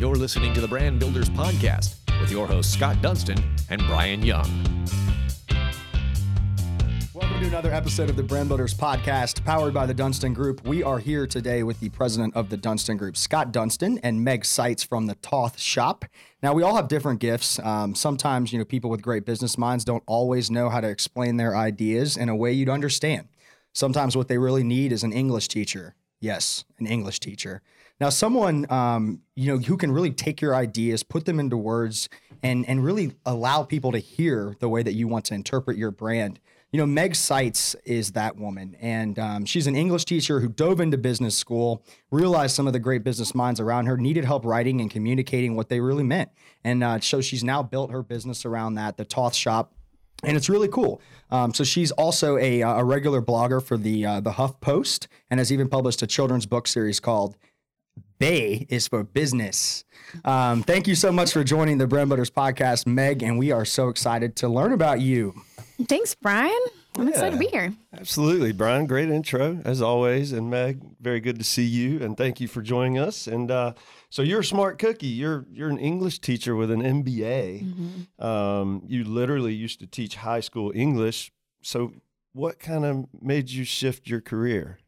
You're listening to the Brand Builders Podcast with your hosts, Scott Dunston and Brian Young. Welcome to another episode of the Brand Builders Podcast, powered by the Dunston Group. We are here today with the president of the Dunston Group, Scott Dunston, and Meg Seitz from the Toth Shop. Now, we all have different gifts. Um, sometimes, you know, people with great business minds don't always know how to explain their ideas in a way you'd understand. Sometimes what they really need is an English teacher. Yes, an English teacher. Now, someone um, you know who can really take your ideas, put them into words, and and really allow people to hear the way that you want to interpret your brand. You know, Meg Seitz is that woman, and um, she's an English teacher who dove into business school, realized some of the great business minds around her needed help writing and communicating what they really meant, and uh, so she's now built her business around that. The Toth Shop and it's really cool. Um, so she's also a, a regular blogger for the uh, the Huff Post, and has even published a children's book series called Bay is for business. Um, thank you so much for joining the Brand Builders podcast, Meg, and we are so excited to learn about you. Thanks, Brian. I'm yeah, excited to be here. Absolutely, Brian. Great intro as always, and Meg, very good to see you, and thank you for joining us. And uh, so you're a smart cookie. You're you're an English teacher with an MBA. Mm-hmm. Um, you literally used to teach high school English. So what kind of made you shift your career?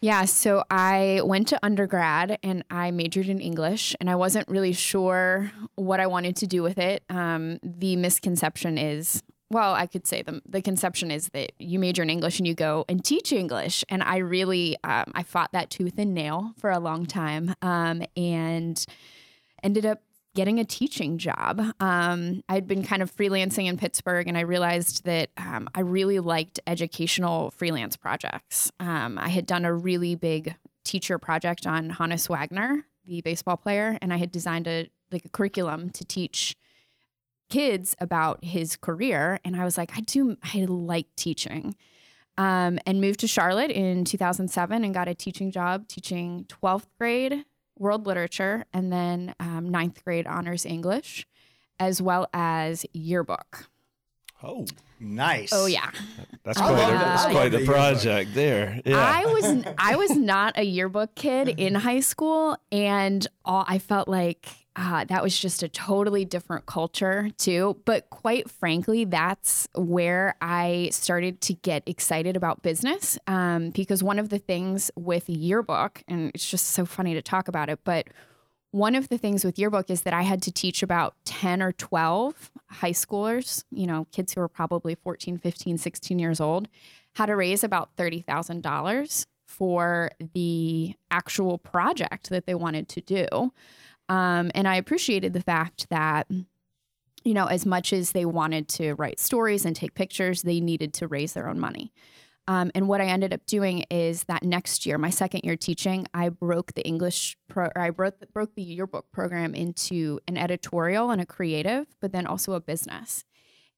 Yeah, so I went to undergrad and I majored in English, and I wasn't really sure what I wanted to do with it. Um, the misconception is, well, I could say the the conception is that you major in English and you go and teach English, and I really um, I fought that tooth and nail for a long time, um, and ended up getting a teaching job. Um, I'd been kind of freelancing in Pittsburgh, and I realized that um, I really liked educational freelance projects. Um, I had done a really big teacher project on Honus Wagner, the baseball player, and I had designed a like a curriculum to teach kids about his career. And I was like, I do, I like teaching. Um, and moved to Charlotte in 2007 and got a teaching job teaching 12th grade world literature, and then um, ninth grade honors English, as well as yearbook. Oh, nice. Oh yeah, that's quite, uh, a, that's quite the project there. Yeah. I was I was not a yearbook kid in high school, and all, I felt like uh, that was just a totally different culture too. But quite frankly, that's where I started to get excited about business um, because one of the things with yearbook, and it's just so funny to talk about it, but one of the things with yearbook is that I had to teach about 10 or 12 high schoolers, you know, kids who were probably 14, 15, 16 years old, how to raise about $30,000 for the actual project that they wanted to do. Um, and I appreciated the fact that, you know, as much as they wanted to write stories and take pictures, they needed to raise their own money. Um, and what I ended up doing is that next year, my second year teaching, I broke the English, pro- I broke the, broke the yearbook program into an editorial and a creative, but then also a business,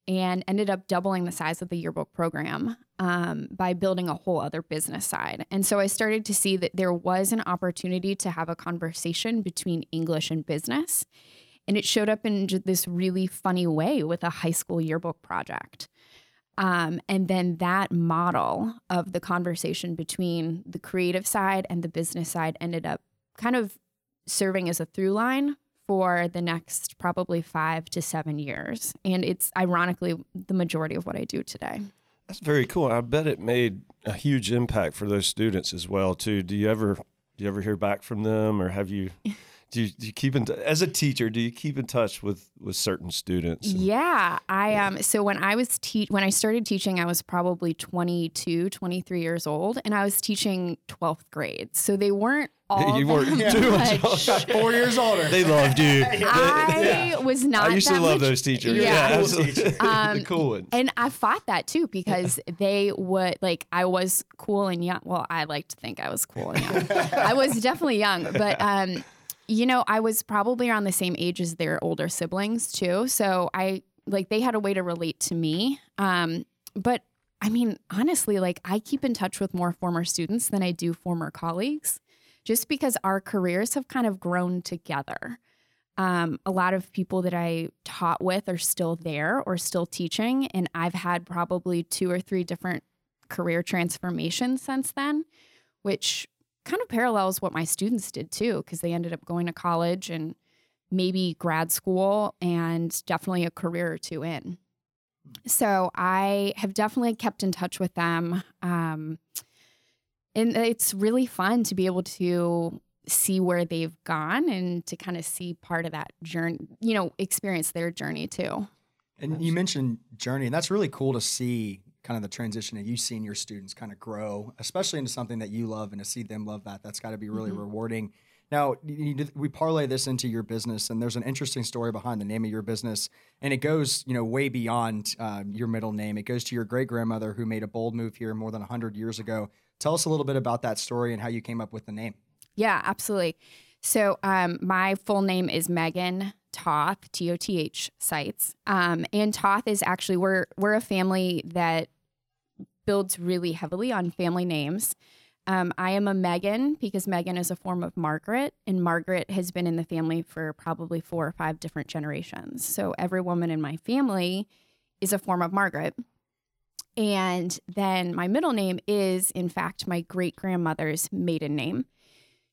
and ended up doubling the size of the yearbook program um, by building a whole other business side. And so I started to see that there was an opportunity to have a conversation between English and business. And it showed up in this really funny way with a high school yearbook project. Um, and then that model of the conversation between the creative side and the business side ended up kind of serving as a through line for the next probably five to seven years. And it's ironically the majority of what I do today. That's very cool. I bet it made a huge impact for those students as well too. Do you ever do you ever hear back from them or have you do you, do you keep in t- as a teacher do you keep in touch with with certain students and, yeah i um so when i was te- when i started teaching i was probably 22 23 years old and i was teaching 12th grade. So they weren't all you weren't too much four years older. They loved you. I was not i used to love those teachers. Yeah, yeah um, cool one. and i fought that too because they would like i was cool and young. Well i like to think i was cool and young. I was definitely young but um you know, I was probably around the same age as their older siblings too. So I like they had a way to relate to me. Um, but I mean, honestly, like I keep in touch with more former students than I do former colleagues just because our careers have kind of grown together. Um, a lot of people that I taught with are still there or still teaching. And I've had probably two or three different career transformations since then, which kind of parallels what my students did too, because they ended up going to college and maybe grad school and definitely a career or two in. So I have definitely kept in touch with them. Um, and it's really fun to be able to see where they've gone and to kind of see part of that journey, you know, experience their journey too. And you mentioned journey, and that's really cool to see kind of the transition that you've seen your students kind of grow, especially into something that you love and to see them love that. That's got to be really mm-hmm. rewarding. Now, we parlay this into your business, and there's an interesting story behind the name of your business, and it goes, you know, way beyond uh, your middle name. It goes to your great grandmother who made a bold move here more than 100 years ago. Tell us a little bit about that story and how you came up with the name. Yeah, absolutely. So, um, my full name is Megan Toth, T O T H Seitz. um, and Toth is actually we're we're a family that builds really heavily on family names. Um, I am a Megan because Megan is a form of Margaret, and Margaret has been in the family for probably four or five different generations. So every woman in my family is a form of Margaret. And then my middle name is, in fact, my great grandmother's maiden name.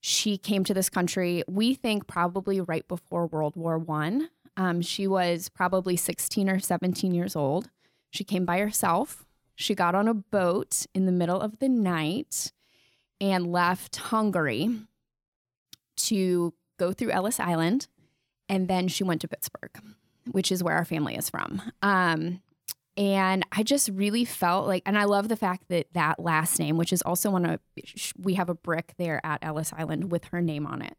She came to this country, we think, probably right before World War One. Um, she was probably 16 or 17 years old. She came by herself. She got on a boat in the middle of the night and left Hungary to go through Ellis Island. And then she went to Pittsburgh, which is where our family is from. Um, and I just really felt like, and I love the fact that that last name, which is also one of, we have a brick there at Ellis Island with her name on it.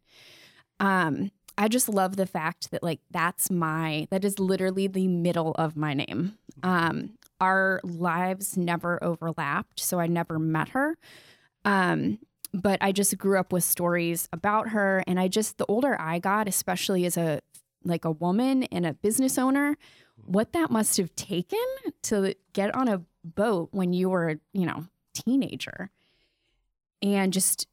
Um, I just love the fact that like that's my that is literally the middle of my name. Um, our lives never overlapped, so I never met her. Um, but I just grew up with stories about her. And I just, the older I got, especially as a, like a woman and a business owner, what that must have taken to get on a boat when you were, you know, teenager and just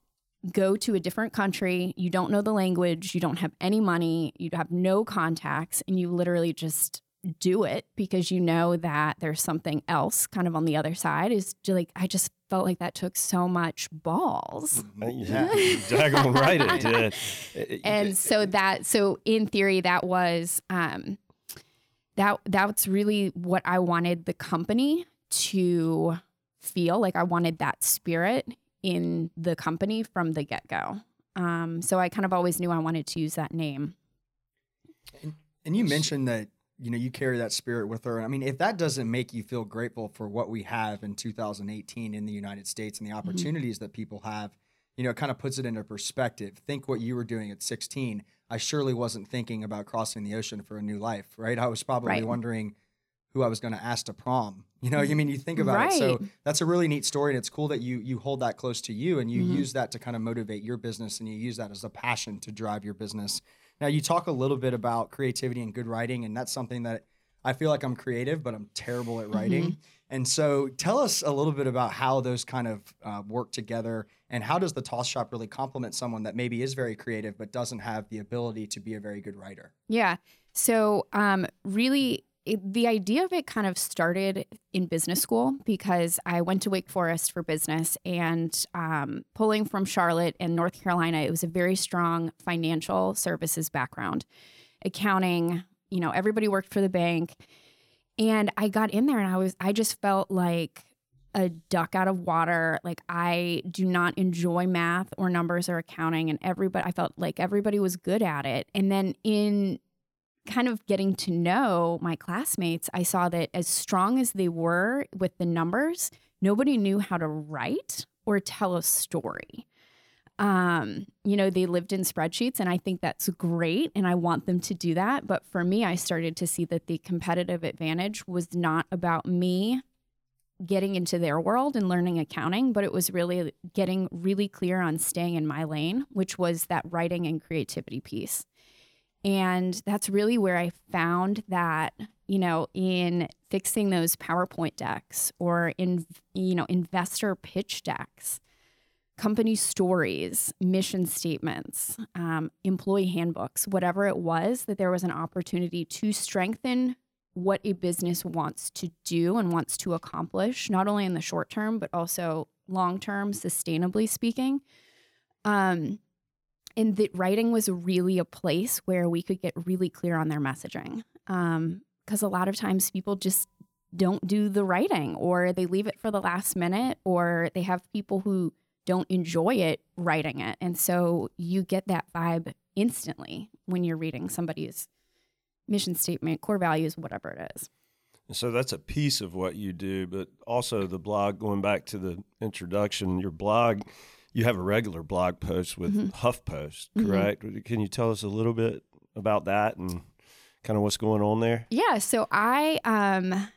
go to a different country. You don't know the language, you don't have any money, you have no contacts, and you literally just do it because you know that there's something else kind of on the other side is like I just felt like that took so much balls. Mm-hmm. Yeah, daggone right it did. and so that so in theory that was um that that's really what I wanted the company to feel like I wanted that spirit in the company from the get-go. Um so I kind of always knew I wanted to use that name. And, and you mentioned that you know you carry that spirit with her i mean if that doesn't make you feel grateful for what we have in 2018 in the united states and the mm-hmm. opportunities mm-hmm. that people have you know it kind of puts it into perspective think what you were doing at 16 i surely wasn't thinking about crossing the ocean for a new life right i was probably right. wondering who i was going to ask to prom you know i mean you think about right. it so that's a really neat story and it's cool that you you hold that close to you and you mm-hmm. use that to kind of motivate your business and you use that as a passion to drive your business now, you talk a little bit about creativity and good writing, and that's something that I feel like I'm creative, but I'm terrible at writing. Mm-hmm. And so, tell us a little bit about how those kind of uh, work together, and how does the Toth Shop really complement someone that maybe is very creative but doesn't have the ability to be a very good writer? Yeah. So, um, really, it, the idea of it kind of started in business school because I went to Wake Forest for business and um, pulling from Charlotte and North Carolina, it was a very strong financial services background, accounting. You know, everybody worked for the bank, and I got in there and I was I just felt like a duck out of water. Like I do not enjoy math or numbers or accounting, and everybody I felt like everybody was good at it. And then in kind of getting to know my classmates, I saw that as strong as they were with the numbers, nobody knew how to write or tell a story. Um, you know, they lived in spreadsheets, and I think that's great, and I want them to do that. But for me, I started to see that the competitive advantage was not about me getting into their world and learning accounting, but it was really getting really clear on staying in my lane, which was that writing and creativity piece. And that's really where I found that, you know, in fixing those PowerPoint decks or in, you know, investor pitch decks, company stories, mission statements, um, employee handbooks, whatever it was, that there was an opportunity to strengthen what a business wants to do and wants to accomplish, not only in the short term, but also long term, sustainably speaking. Um, and that writing was really a place where we could get really clear on their messaging. Because a lot of times people just don't do the writing or they leave it for the last minute or they have people who don't enjoy it writing it. And so you get that vibe instantly when you're reading somebody's mission statement, core values, whatever it is. And so that's a piece of what you do, but also the blog, going back to the introduction, your blog, you have a regular blog post with Mhm. HuffPost, Mhm. correct? Can you tell us a little bit about that and kind of what's going on there? Yeah, so I um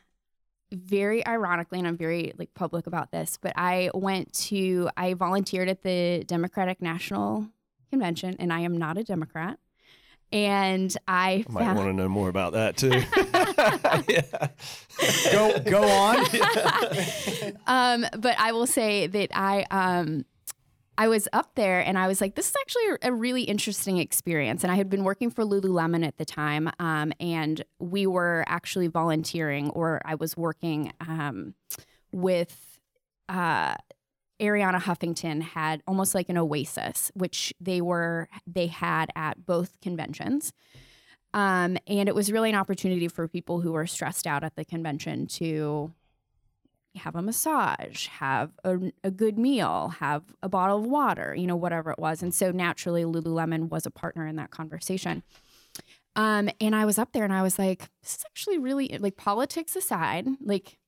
very ironically and I'm very like public about this, but I went to I volunteered at the Democratic National Convention and I am not a Democrat. And I I might found want to know more about that too. yeah. Go go on. um, but I will say that I um, I was up there and I was like, this is actually a, really interesting experience. And I had been working for Lululemon at the time, um, and we were actually volunteering, or I was working um, with. Uh, Arianna Huffington had almost like an oasis, which they were they had at both conventions. Um, and it was really an opportunity for people who were stressed out at the convention to have a massage, have a, a good meal, have a bottle of water, you know, whatever it was. And so naturally, Lululemon was a partner in that conversation. Um, and I was up there and I was like, this is actually really like politics aside, like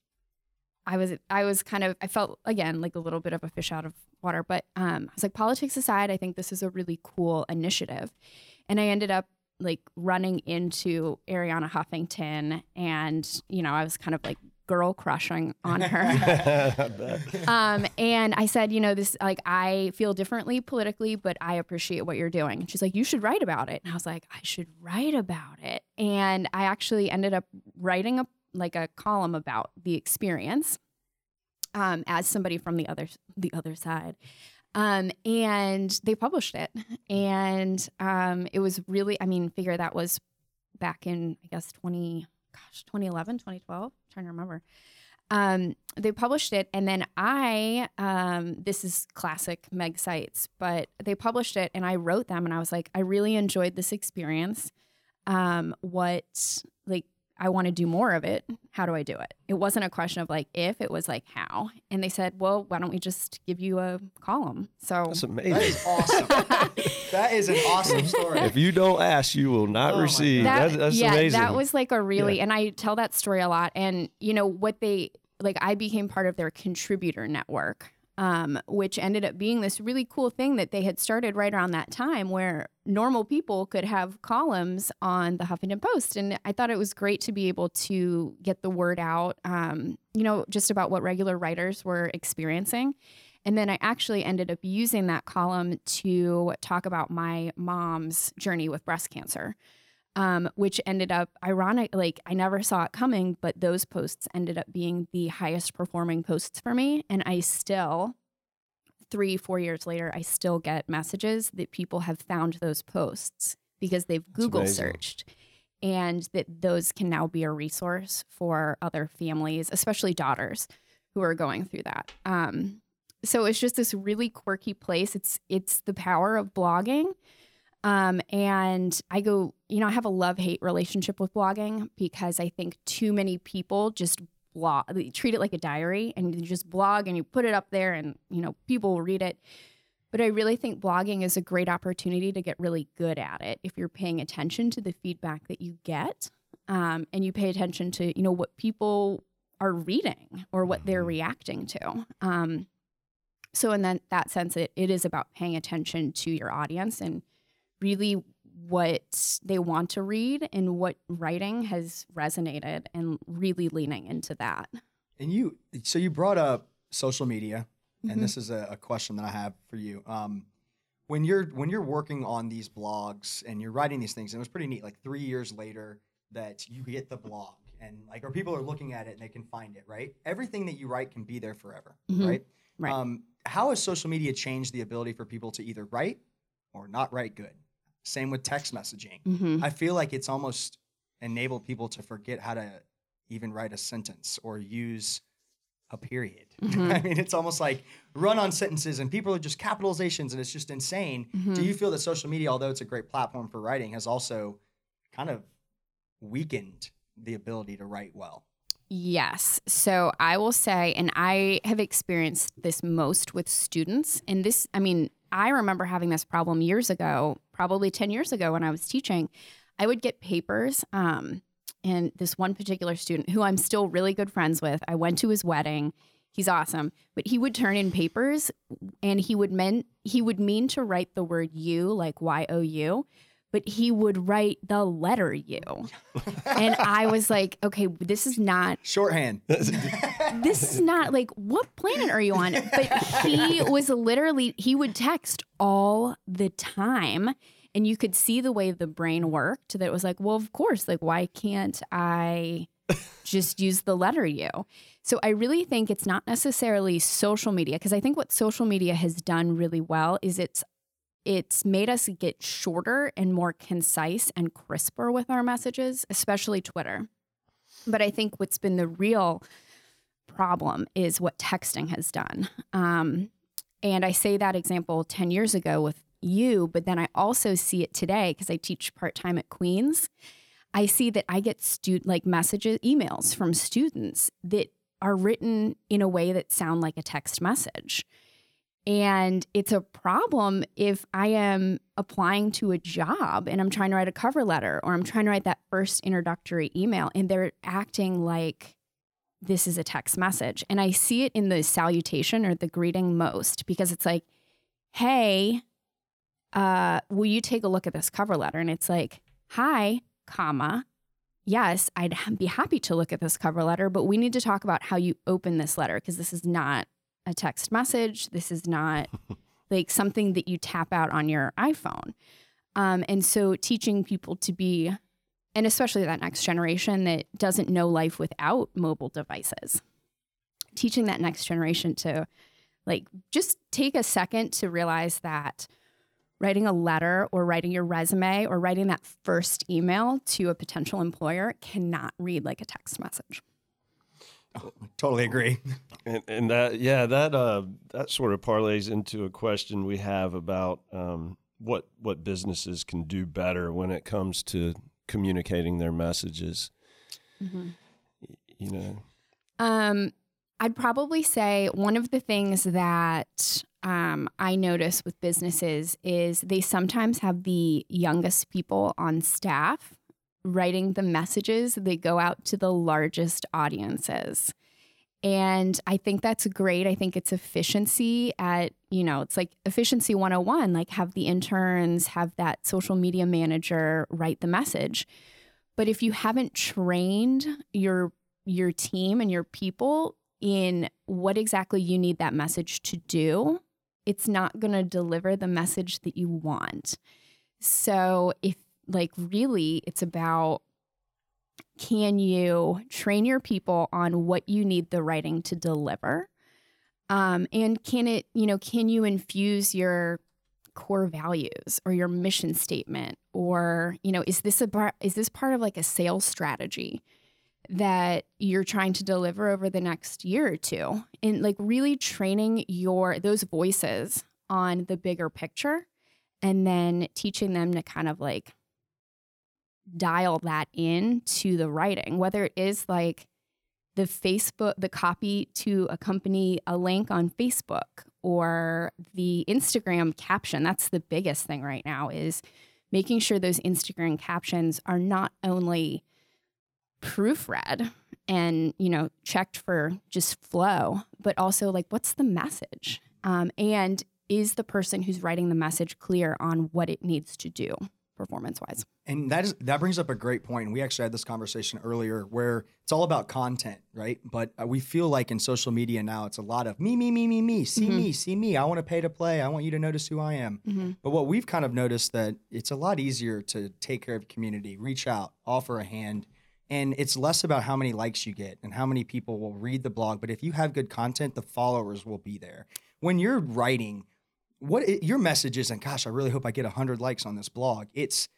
I was I was kind of I felt again like a little bit of a fish out of water, but um, I was like politics aside, I think this is a really cool initiative, and I ended up like running into Arianna Huffington, and you know I was kind of like girl crushing on her. Um, and I said, you know, this like I feel differently politically, but I appreciate what you're doing. And she's like, you should write about it. And I was like, I should write about it. And I actually ended up writing a like a column about the experience um, as somebody from the other the other side. Um, and they published it, and um, it was really, I mean, figure that was back in I guess twenty, gosh, 2011, 2012. trying to remember. Um, they published it, and then I, um, this is classic Meg Seitz, but they published it, and I wrote them, and I was like, I really enjoyed this experience. Um, what like I want to do more of it. Mm-hmm. How do I do it? It wasn't a question of like if, it was like how. And they said, well, why don't we just give you a column? So That's amazing. is awesome. that is an awesome story. If you don't ask, you will not Oh receive. God. That's, that's yeah, amazing. that was like a really, and I tell that story a lot. And you know what they like, I became part of their contributor network, um, which ended up being this really cool thing that they had started right around that time, where normal people could have columns on the Huffington Post, and I thought it was great to be able to get the word out, um, you know, just about what regular writers were experiencing. And then I actually ended up using that column to talk about my mom's journey with breast cancer um, which ended up ironic. Like I never saw it coming, but those posts ended up being the highest performing posts for me. And I still, three, four years later, I still get messages that people have found those posts because they've Google amazing. searched. And that those can now be a resource for other families, especially daughters who are going through that. Um, so it's just this really quirky place. It's it's the power of blogging. Um, and I go, you know, I have a love hate relationship with blogging because I think too many people just blog, treat it like a diary and you just blog and you put it up there and, you know, people will read it. But I really think blogging is a great opportunity to get really good at it if you're paying attention to the feedback that you get um, and you pay attention to, you know, what people are reading or what they're reacting to. Um, so in that, that sense, it, it is about paying attention to your audience and really what they want to read and what writing has resonated and really leaning into that. And you, so you brought up social media, Mhm. and this is a, a question that I have for you. Um, when you're when you're working on these blogs and you're writing these things, and it was pretty neat. Like three years later, that you get the blog, and like, or people are looking at it and they can find it. Right, everything that you write can be there forever. Mhm. Right. Right. Um, how has social media changed the ability for people to either write or not write good? Same with text messaging. Mhm. I feel like it's almost enabled people to forget how to even write a sentence or use a period. I mean, it's almost like run on sentences and people are just capitalizations and it's just insane. Do you feel that social media, although it's a great platform for writing, has also kind of weakened the ability to write well? Yes. So I will say, and I have experienced this most with students. And this, I mean, I remember having this problem years ago, probably 10 years ago when I was teaching. I would get papers. Um, and this one particular student who I'm still really good friends with, I went to his wedding. He's awesome, but he would turn in papers and he would mean he would mean to write the word you like Y O U, but he would write the letter U. and I was like, okay, this is not Shorthand. this is not like what planet are you on? But he was literally he would text all the time and you could see the way the brain worked that it was like, well, of course, like why can't I just use the letter U? So I really think it's not necessarily social media because I think what social media has done really well is it's it's made us get shorter and more concise and crisper with our messages, especially Twitter. But I think what's been the real problem is what texting has done. Um, and I say that example 10 years ago with you, but then I also see it today because I teach part time at Queens. I see that I get student like messages, emails from students that are written in a way that sound like a text message. And it's a problem if I am applying to a job and I'm trying to write a cover letter or I'm trying to write that first introductory email and they're acting like this is a text message. And I see it in the salutation or the greeting most because it's like, hey, uh, will you take a look at this cover letter? And it's like, hi, comma, yes, I'd be happy to look at this cover letter, but we need to talk about how you open this letter because this is not a text message. This is not like something that you tap out on your iPhone. Um, and so teaching people to be, and especially that next generation that doesn't know life without mobile devices, teaching that next generation to like just take a second to realize that writing a letter or writing your resume or writing that first email to a potential employer cannot read like a text message. Totally agree. And, and that, yeah, that uh, that sort of parlays into a question we have about um, what what businesses can do better when it comes to communicating their messages. Mm-hmm. You know, Um, I'd probably say one of the things that um, I notice with businesses is they sometimes have the youngest people on staff writing the messages that go out to the largest audiences. And I think that's great. I think it's efficiency at, you know, it's like efficiency 101, like have the interns, have that social media manager write the message. But if you haven't trained your your team and your people in what exactly you need that message to do, it's not going to deliver the message that you want. So, if like really, it's about can you train your people on what you need the writing to deliver? Um, and can it, you know, can you infuse your core values or your mission statement or you know is this a is this part of like a sales strategy that you're trying to deliver over the next year or two and like really training your those voices on the bigger picture and then teaching them to kind of like dial that in to the writing whether it is like the facebook the copy to accompany a link on facebook or the instagram caption. That's the biggest thing right now is making sure those instagram captions are not only proofread and you know checked for just flow but also like what's the message? Um, and is the person who's writing the message clear on what it needs to do performance wise And that is that brings up a great point. We actually had this conversation earlier where it's all about content, right? But uh, we feel like in social media now it's a lot of me, me, me, me, me, see me, see me. I want to pay to play. I want you to notice who I am. But what we've kind of noticed that it's a lot easier to take care of community, reach out, offer a hand. And it's less about how many likes you get and how many people will read the blog. But if you have good content, the followers will be there. When you're writing, what it, your message isn't, gosh, I really hope I get 100 likes on this blog. It's,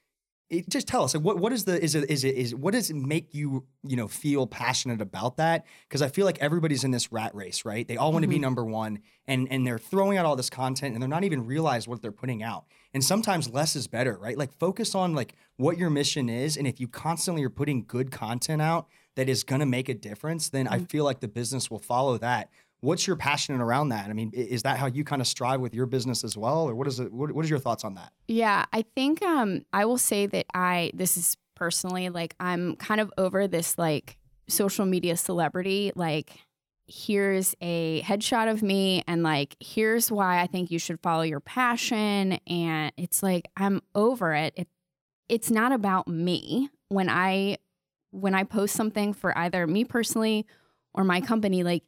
it, just tell us like what what is the is it is it is what does it make you you know feel passionate about that? Because i feel like everybody's in this rat race right? They all want to be mm-hmm. number one and and they're throwing out all this content and they're not even realize what they're putting out. And sometimes less is better right? Like focus on like what your mission is and if you constantly are putting good content out that is going to make a difference then i mm-hmm. feel like the business will follow that what's your passion around that? I mean is that how you kind of strive with your business as well or what is it what, what is your thoughts on that? Yeah, I think um I will say that I this is personally like I'm kind of over this like social media celebrity like here's a headshot of me and like here's why I think you should follow your passion and it's like I'm over it. it it's not about me. When I when I post something for either me personally or my company like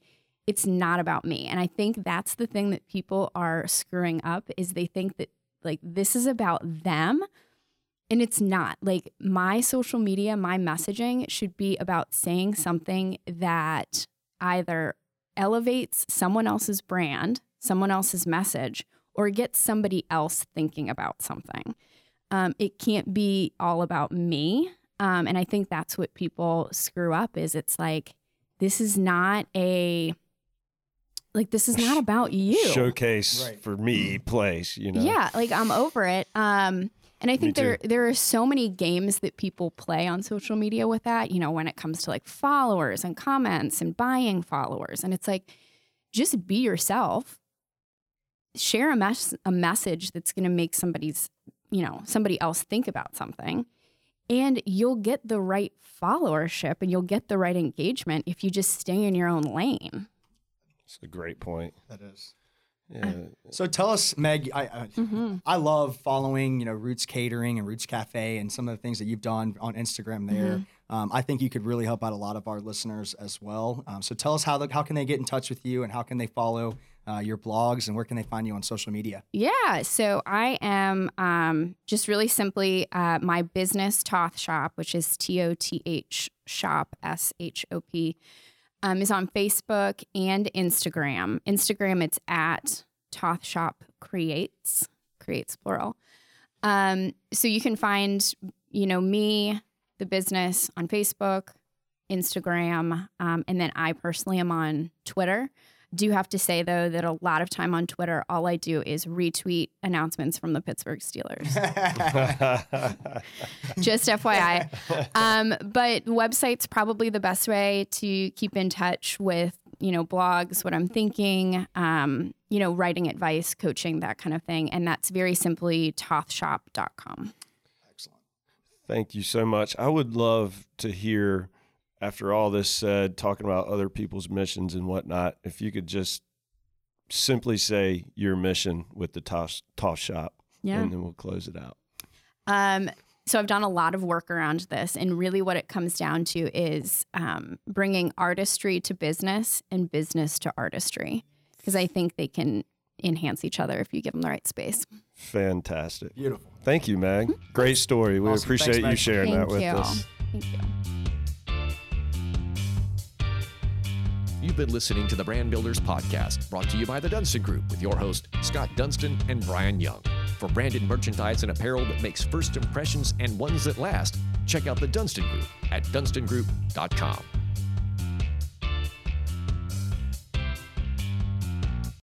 it's not about me. And I think that's the thing that people are screwing up is they think that like this is about them and it's not. Like my social media, my messaging should be about saying something that either elevates someone else's brand, someone else's message, or gets somebody else thinking about something. Um, it can't be all about me. Um, and I think that's what people screw up is it's like, this is not a like this is not about you. Showcase Right. for me place, you know. Yeah, like I'm over it. Um, and I think there there are so many games that people play on social media with that. You know, when it comes to like followers and comments and buying followers, and it's like just be yourself. Share a mess a message that's going to make somebody's you know somebody else think about something, and you'll get the right followership and you'll get the right engagement if you just stay in your own lane. It's a great point. that is Yeah. So tell us, Meg. I I, Mm-hmm. I love following you know Roots Catering and Roots Cafe and some of the things that you've done on Instagram there. Mm-hmm. Um, I think you could really help out a lot of our listeners as well. Um, so tell us how the, how can they get in touch with you and how can they follow uh, your blogs and where can they find you on social media? Yeah, so I am um, just really simply uh, my business Toth Shop, which is T O T H Shop S H O P, um, is on Facebook and Instagram. Instagram, it's at Toth Shop Creates, creates plural. Um, so you can find, you know, me, the business on Facebook, Instagram, um, and then I personally am on Twitter. Do have to say though that a lot of time on Twitter, all I do is retweet announcements from the Pittsburgh Steelers. Just FYI. Um, but website's probably the best way to keep in touch with you know blogs, what I'm thinking, um, you know, writing advice, coaching, that kind of thing, and that's very simply tothshop.com. Excellent. Thank you so much. I would love to hear, after all this said, talking about other people's missions and whatnot, if you could just simply say your mission with the Toth, Toth shop, Yeah. and then we'll close it out. Um, so I've done a lot of work around this, and really what it comes down to is um, bringing artistry to business and business to artistry, because I think they can enhance each other if you give them the right space. Fantastic. Beautiful. Thank you, Meg. Great story. We Awesome. appreciate Thanks, you sharing Thank that with you. us. Thank you. You've been listening to the Brand Builders Podcast, brought to you by the Dunston Group with your host, Scott Dunston and Brian Young. For branded merchandise and apparel that makes first impressions and ones that last, check out the Dunston Group at dunstongroup.com.